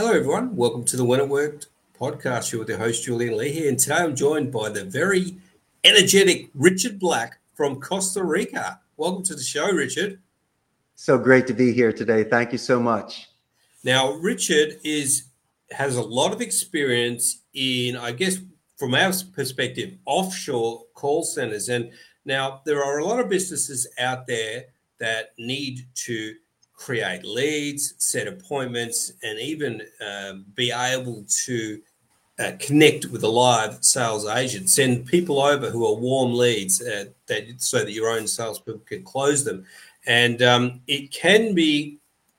Hello, everyone. Welcome to the When It Worked podcast. You're with your host, Julian Lee here. And today I'm joined by the very energetic Richard Blank from Costa Rica. Welcome to the show, Richard. So great to be here today. Thank you so much. Now, Richard is has a lot of experience in, I guess, from our perspective, offshore call centers. And now there are a lot of businesses out there that need to create leads, set appointments, and even um, be able to uh, connect with a live sales agent. Send people over who are warm leads uh, that so that your own salespeople can close them. And um, it can be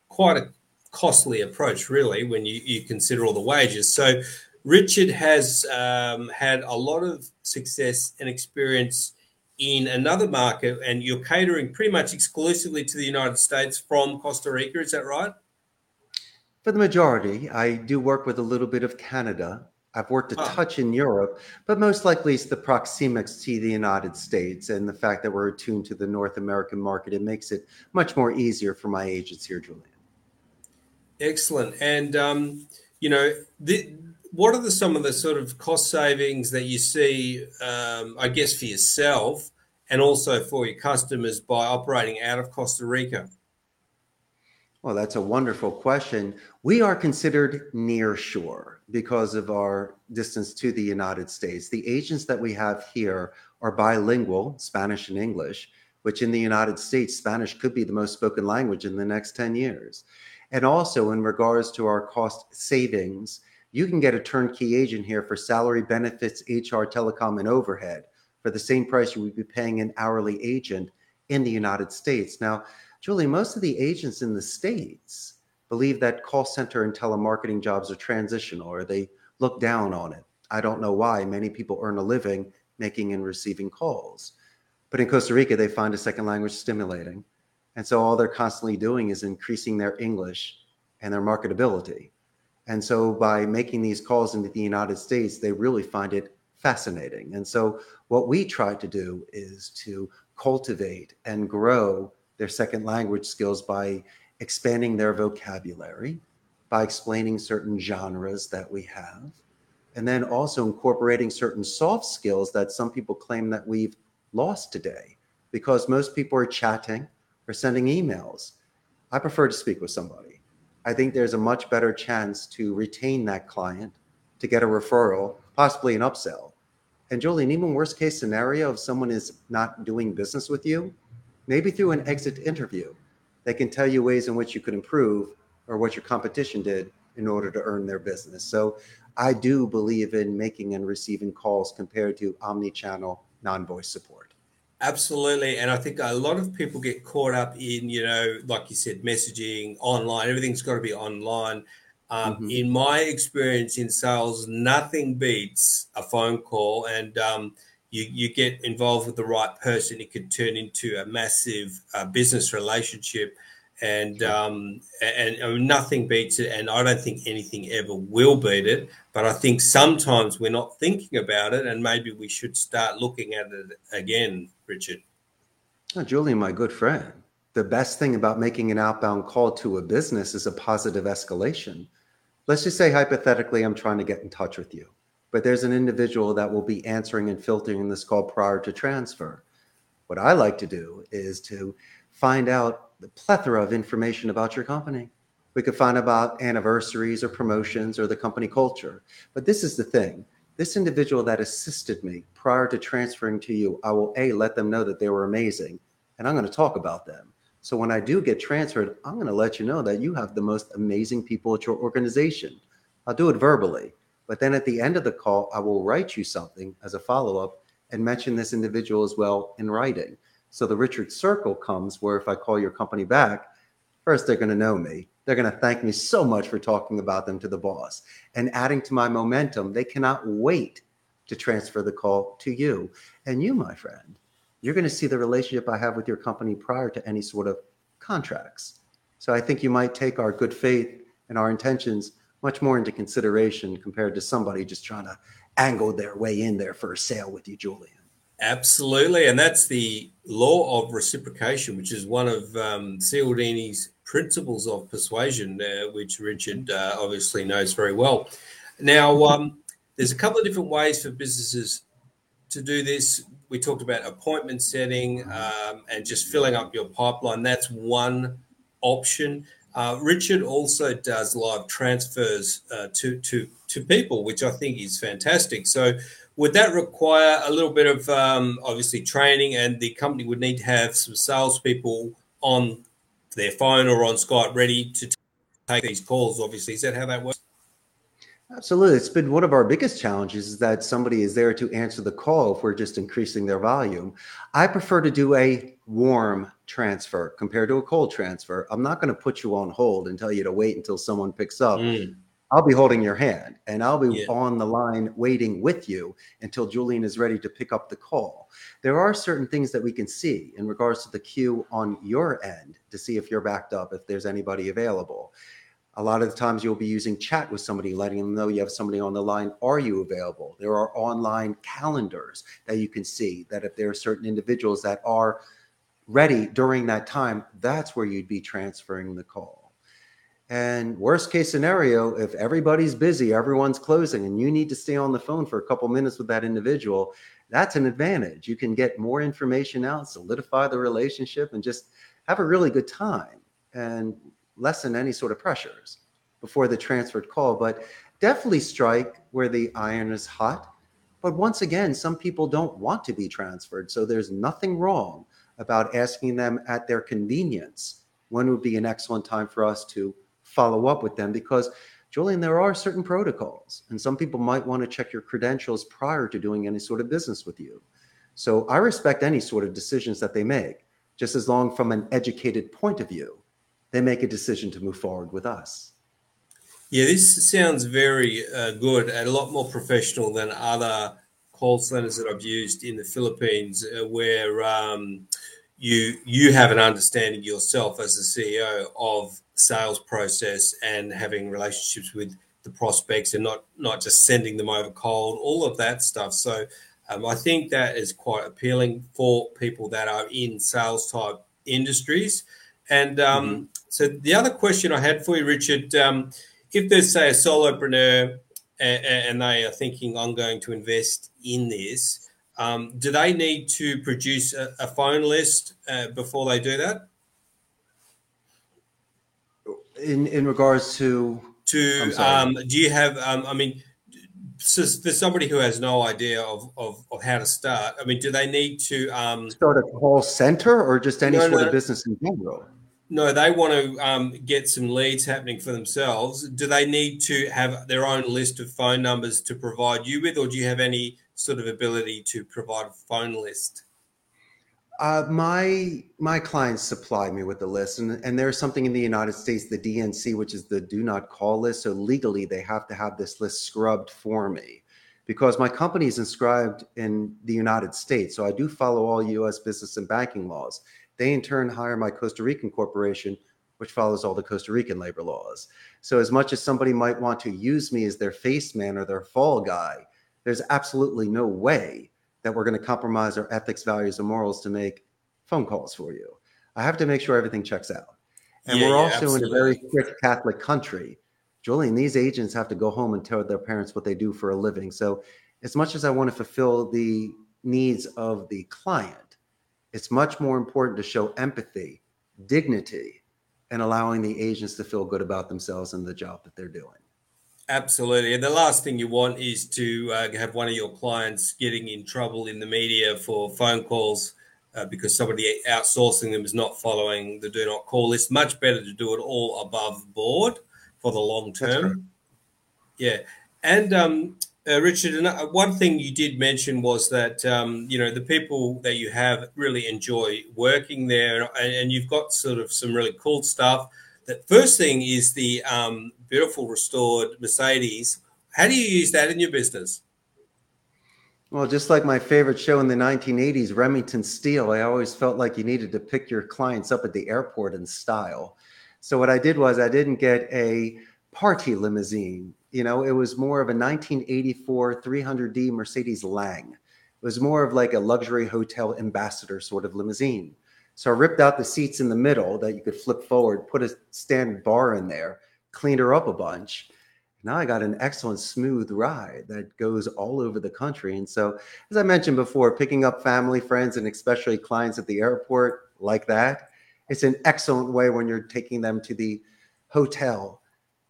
quite a costly approach, really, when you, you consider all the wages. So Richard has um, had a lot of success and experience in another market, and you're catering pretty much exclusively to the United States from Costa Rica. Is that right? For the majority, I do work with a little bit of Canada. I've worked a oh. touch in Europe, but most likely it's the proxemics to the United States and the fact that we're attuned to the North American market. It makes it much more easier for my agents here, Julian. Excellent. And, um, you know, the, what are the, some of the sort of cost savings that you see, um, I guess, for yourself and also for your customers by operating out of Costa Rica? Well, that's a wonderful question. We are considered near shore because of our distance to the United States. The agents that we have here are bilingual, Spanish and English, which in the United States, Spanish could be the most spoken language in the next 10 years. And also, in regards to our cost savings, you can get a turnkey agent here for salary, benefits, HR, telecom, and overhead for the same price you would be paying an hourly agent in the United States. Now, Julie, most of the agents in the States believe that call center and telemarketing jobs are transitional or they look down on it. I don't know why. Many people earn a living making and receiving calls. But in Costa Rica, they find a second language stimulating. And so all they're constantly doing is increasing their English and their marketability. And so by making these calls into the United States, they really find it fascinating. And so what we try to do is to cultivate and grow their second language skills by expanding their vocabulary, by explaining certain genres that we have, and then also incorporating certain soft skills that some people claim that we've lost today because most people are chatting or sending emails. I prefer to speak with somebody. I think there's a much better chance to retain that client, to get a referral, possibly an upsell. And Julian, even worst case scenario, if someone is not doing business with you, maybe through an exit interview, they can tell you ways in which you could improve or what your competition did in order to earn their business. So I do believe in making and receiving calls compared to omni-channel non-voice support. Absolutely. And I think a lot of people get caught up in, you know, like you said, messaging online, everything's got to be online. Um, mm-hmm. In my experience in sales, nothing beats a phone call. And um, you, you get involved with the right person, it could turn into a massive uh, business relationship and um, and, and nothing beats it. And I don't think anything ever will beat it. But I think sometimes we're not thinking about it, and maybe we should start looking at it again, Richard. Oh, Julian, my good friend, the best thing about making an outbound call to a business is a positive escalation. Let's just say hypothetically, I'm trying to get in touch with you, but there's an individual that will be answering and filtering this call prior to transfer. What I like to do is to find out the plethora of information about your company. We could find about anniversaries or promotions or the company culture. But this is the thing this individual that assisted me prior to transferring to you, I will A, let them know that they were amazing, and I'm going to talk about them. So when I do get transferred, I'm going to let you know that you have the most amazing people at your organization. I'll do it verbally, but then at the end of the call, I will write you something as a follow up and mention this individual as well in writing. So the Richard Circle comes where if I call your company back, first they're going to know me. They're going to thank me so much for talking about them to the boss. And adding to my momentum, they cannot wait to transfer the call to you. And you, my friend, you're going to see the relationship I have with your company prior to any sort of contracts. So I think you might take our good faith and our intentions much more into consideration compared to somebody just trying to angle their way in there for a sale with you, Julian. Absolutely, and that's the law of reciprocation, which is one of um, Cialdini's principles of persuasion, uh, which Richard uh, obviously knows very well. Now, um, there's a couple of different ways for businesses to do this. We talked about appointment setting um, and just filling up your pipeline. That's one option. Uh, Richard also does live transfers uh, to to to people, which I think is fantastic. So, would that require a little bit of um, obviously training, and the company would need to have some salespeople on their phone or on Skype ready to take these calls? Obviously, is that how that works? Absolutely. It's been one of our biggest challenges is that somebody is there to answer the call if we're just increasing their volume. I prefer to do a warm transfer compared to a cold transfer. I'm not going to put you on hold and tell you to wait until someone picks up. Mm. I'll be holding your hand and I'll be yeah. on the line waiting with you until Julian is ready to pick up the call. There are certain things that we can see in regards to the queue on your end to see if you're backed up, if there's anybody available. A lot of the times you'll be using chat with somebody, letting them know you have somebody on the line. Are you available? There are online calendars that you can see that if there are certain individuals that are ready during that time, that's where you'd be transferring the call. And worst case scenario, if everybody's busy, everyone's closing, and you need to stay on the phone for a couple minutes with that individual, that's an advantage. You can get more information out, solidify the relationship, and just have a really good time. And lessen any sort of pressures before the transferred call, but definitely strike where the iron is hot. But once again, some people don't want to be transferred. So there's nothing wrong about asking them at their convenience when would be an excellent time for us to follow up with them because Julian, there are certain protocols, and some people might want to check your credentials prior to doing any sort of business with you. So I respect any sort of decisions that they make, just as long from an educated point of view they make a decision to move forward with us. Yeah, this sounds very uh, good and a lot more professional than other call centers that I've used in the Philippines, uh, where um, you you have an understanding yourself as the CEO of sales process and having relationships with the prospects and not not just sending them over cold, all of that stuff. So um, I think that is quite appealing for people that are in sales type industries. And um, mm-hmm. So the other question I had for you, Richard, um, if there's say a solopreneur and, and, they are thinking I'm going to invest in this, um, do they need to produce a, a phone list uh, before they do that? In in regards to to um, do you have um, I mean so for somebody who has no idea of, of, of, how to start, I mean, do they need to um, start a call center or just any no, sort no, of business in general? No, they want to um, get some leads happening for themselves. Do they need to have their own list of phone numbers to provide you with, or do you have any sort of ability to provide a phone list? Uh, my my clients supply me with the list, and, and there's something in the United States, the DNC, which is the do not call list. So legally, they have to have this list scrubbed for me because my company is inscribed in the United States. So I do follow all U.S. business and banking laws. They in turn hire my Costa Rican corporation, which follows all the Costa Rican labor laws. So, as much as somebody might want to use me as their face man or their fall guy, there's absolutely no way that we're going to compromise our ethics, values, and morals to make phone calls for you. I have to make sure everything checks out. And yeah, we're yeah, also absolutely. in a very strict Catholic country. Julian, these agents have to go home and tell their parents what they do for a living. So, as much as I want to fulfill the needs of the client, it's much more important to show empathy, dignity, and allowing the agents to feel good about themselves and the job that they're doing. Absolutely. And the last thing you want is to uh, have one of your clients getting in trouble in the media for phone calls uh, because somebody outsourcing them is not following the do not call list. Much better to do it all above board for the long term. Yeah. And um, uh, Richard, uh, one thing you did mention was that um, you know the people that you have really enjoy working there, and, and, you've got sort of some really cool stuff. The first thing is the um, beautiful restored Mercedes. How do you use that in your business? Well, just like my favorite show in the 1980s, Remington Steele, I always felt like you needed to pick your clients up at the airport in style. So what I did was I didn't get a party limousine you know, it was more of a 1984 300D Mercedes Lang. It was more of like a luxury hotel ambassador sort of limousine. So I ripped out the seats in the middle that you could flip forward, put a standard bar in there, cleaned her up a bunch. Now I got an excellent smooth ride that goes all over the country. And so, as I mentioned before, picking up family, friends, and especially clients at the airport like that, it's an excellent way when you're taking them to the hotel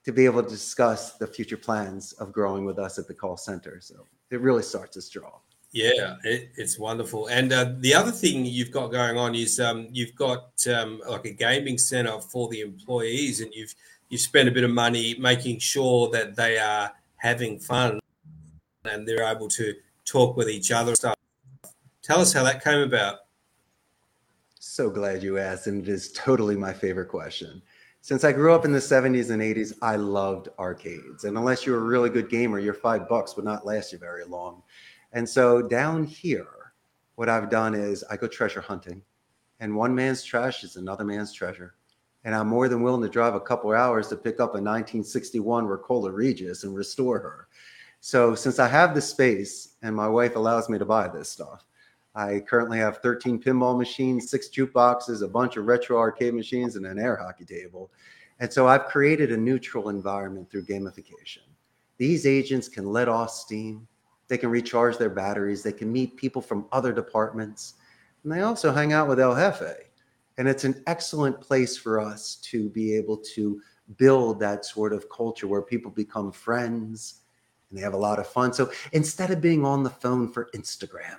to be able to discuss the future plans of growing with us at the call center. So it really starts to draw. Yeah, it, it's wonderful. And uh, the other thing you've got going on is um, you've got um, like a gaming center for the employees, and you've you spend a bit of money making sure that they are having fun and they're able to talk with each other. Stuff. Tell us how that came about. So glad you asked, and it is totally my favorite question. Since I grew up in the 70s and 80s, I loved arcades. And unless you're a really good gamer, your five bucks would not last you very long. And so down here, what I've done is I go treasure hunting, and one man's trash is another man's treasure. And I'm more than willing to drive a couple hours to pick up a 1961 Rock-Ola Regis and restore her. So since I have the space and my wife allows me to buy this stuff, I currently have 13 pinball machines, six jukeboxes, a bunch of retro arcade machines, and an air hockey table. And so I've created a neutral environment through gamification. These agents can let off steam, they can recharge their batteries. They can meet people from other departments. And they also hang out with El Jefe. And it's an excellent place for us to be able to build that sort of culture where people become friends and they have a lot of fun. So instead of being on the phone for Instagram,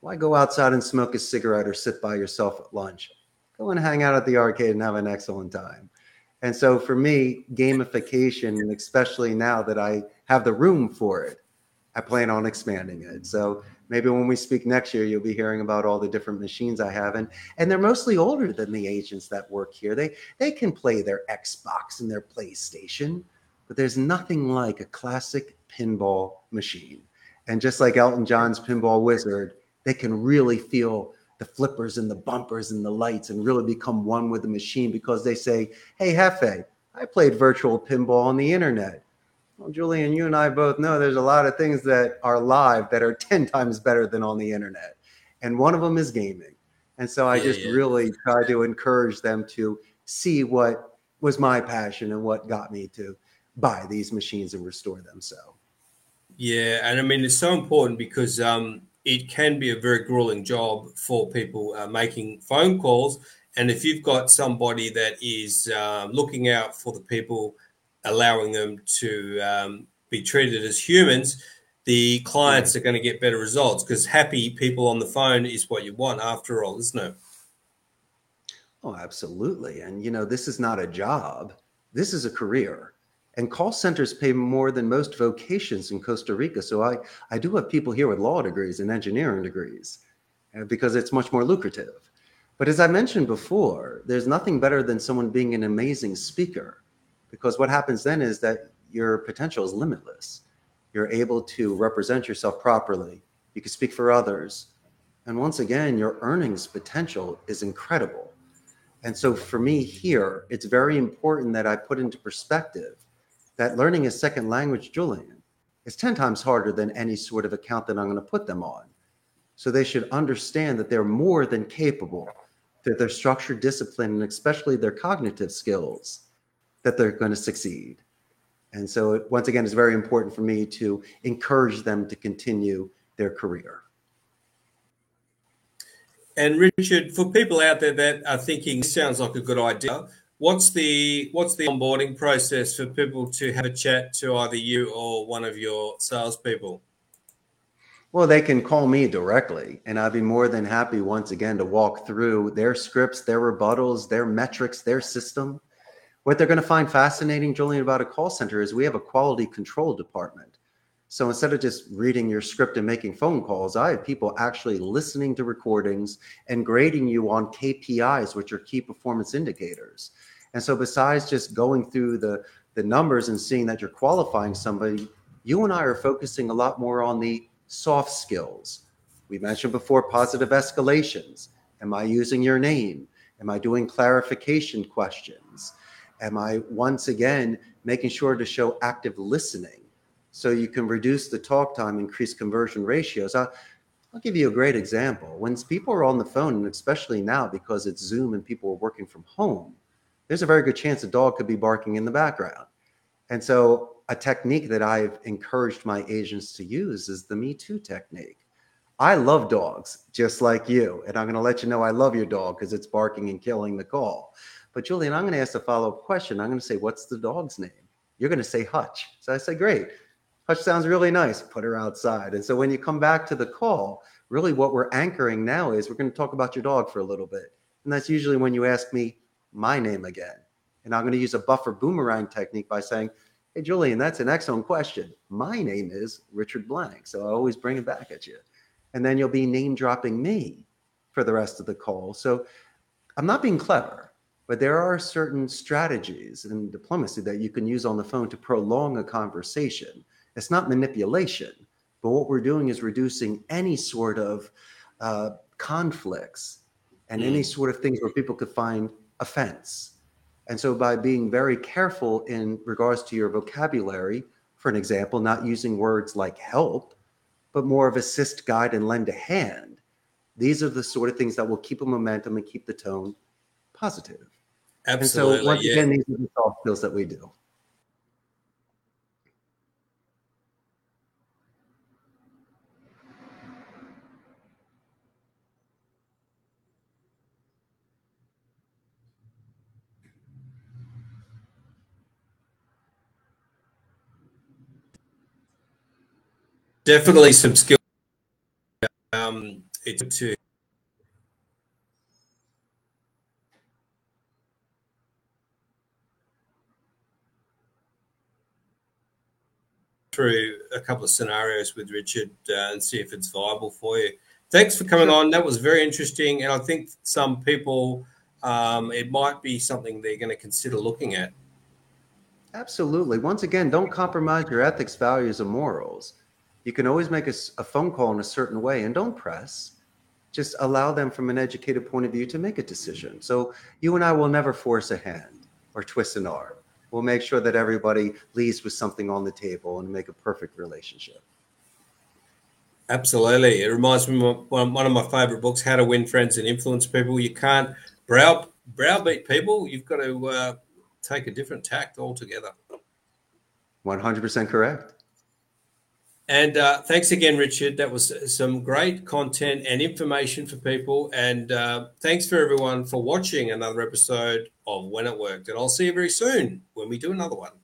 why go outside and smoke a cigarette or sit by yourself at lunch? Go and hang out at the arcade and have an excellent time. And so for me, gamification, especially now that I have the room for it, I plan on expanding it. So maybe when we speak next year, you'll be hearing about all the different machines I have, and and they're mostly older than the agents that work here. They they can play their Xbox and their PlayStation, but there's nothing like a classic pinball machine. And just like Elton John's Pinball Wizard, they can really feel the flippers and the bumpers and the lights and really become one with the machine because they say, "Hey, Jefe, I played virtual pinball on the internet." Well, Julian, you and I both know there's a lot of things that are live that are 10 times better than on the internet. And one of them is gaming. And so I yeah, just yeah. really try to encourage them to see what was my passion and what got me to buy these machines and restore them. So, yeah. And I mean, it's so important because um, it can be a very grueling job for people uh, making phone calls. And if you've got somebody that is uh, looking out for the people allowing them to um, be treated as humans, the clients are going to get better results because happy people on the phone is what you want after all, isn't it? Oh, absolutely. And, you know, this is not a job, this is a career. And call centers pay more than most vocations in Costa Rica. So I, I do have people here with law degrees and engineering degrees uh, because it's much more lucrative. But as I mentioned before, there's nothing better than someone being an amazing speaker because what happens then is that your potential is limitless. You're able to represent yourself properly. You can speak for others. And once again, your earnings potential is incredible. And so for me here, it's very important that I put into perspective that learning a second language, Julian, is 10 times harder than any sort of account that I'm going to put them on. So they should understand that they're more than capable, that their structured discipline and especially their cognitive skills that they're going to succeed. And so, it, once again, it's very important for me to encourage them to continue their career. And Richard, for people out there that are thinking sounds like a good idea, what's the what's the onboarding process for people to have a chat to either you or one of your salespeople? Well, they can call me directly, and I'd be more than happy once again to walk through their scripts, their rebuttals, their metrics, their system what they're going to find fascinating, Julian, about a call center is we have a quality control department. So instead of just reading your script and making phone calls, I have people actually listening to recordings and grading you on KPIs, which are key performance indicators. And so besides just going through the, the numbers and seeing that you're qualifying somebody, you and I are focusing a lot more on the soft skills. We mentioned before positive escalations. Am I using your name? Am I doing clarification questions? Am I once again making sure to show active listening so you can reduce the talk time, increase conversion ratios? Uh, I'll give you a great example. When people are on the phone, and especially now because it's Zoom and people are working from home, there's a very good chance a dog could be barking in the background. And so, a technique that I've encouraged my agents to use is the Me Too technique. I love dogs just like you. And I'm going to let you know I love your dog because it's barking and killing the call. But Julian, I'm going to ask a follow up question. I'm going to say, What's the dog's name? You're going to say Hutch. So I say, Great. Hutch sounds really nice. Put her outside. And so when you come back to the call, really what we're anchoring now is we're going to talk about your dog for a little bit. And that's usually when you ask me my name again. And I'm going to use a buffer boomerang technique by saying, Hey, Julian, that's an excellent question. My name is Richard Blank. So I always bring it back at you and then you'll be name dropping me for the rest of the call. So I'm not being clever, but there are certain strategies in diplomacy that you can use on the phone to prolong a conversation. It's not manipulation, but what we're doing is reducing any sort of uh, conflicts and mm. any sort of things where people could find offense. And so, by being very careful in regards to your vocabulary, for an example, not using words like help, but more of assist, guide, and lend a hand. These are the sort of things that will keep a momentum and keep the tone positive. Absolutely. And so once yeah. again, these are the soft skills that we do. definitely some skill. Um, it's to through a couple of scenarios with Richard uh, and see if it's viable for you. Thanks for coming on. That was very interesting, and I think some people um, it might be something they're going to consider looking at. Absolutely. Once again, don't compromise your ethics, values, and morals you can always make a, a phone call in a certain way and don't press just allow them from an educated point of view to make a decision so you and i will never force a hand or twist an arm we'll make sure that everybody leaves with something on the table and make a perfect relationship. Absolutely. It reminds me of one of my favorite books how to win friends and influence people. You can't brow browbeat people. You've got to uh, take a different tact altogether. 100% correct and uh, thanks again, Richard. That was some great content and information for people. And uh, thanks for everyone for watching another episode of When It Worked. And I'll see you very soon when we do another one.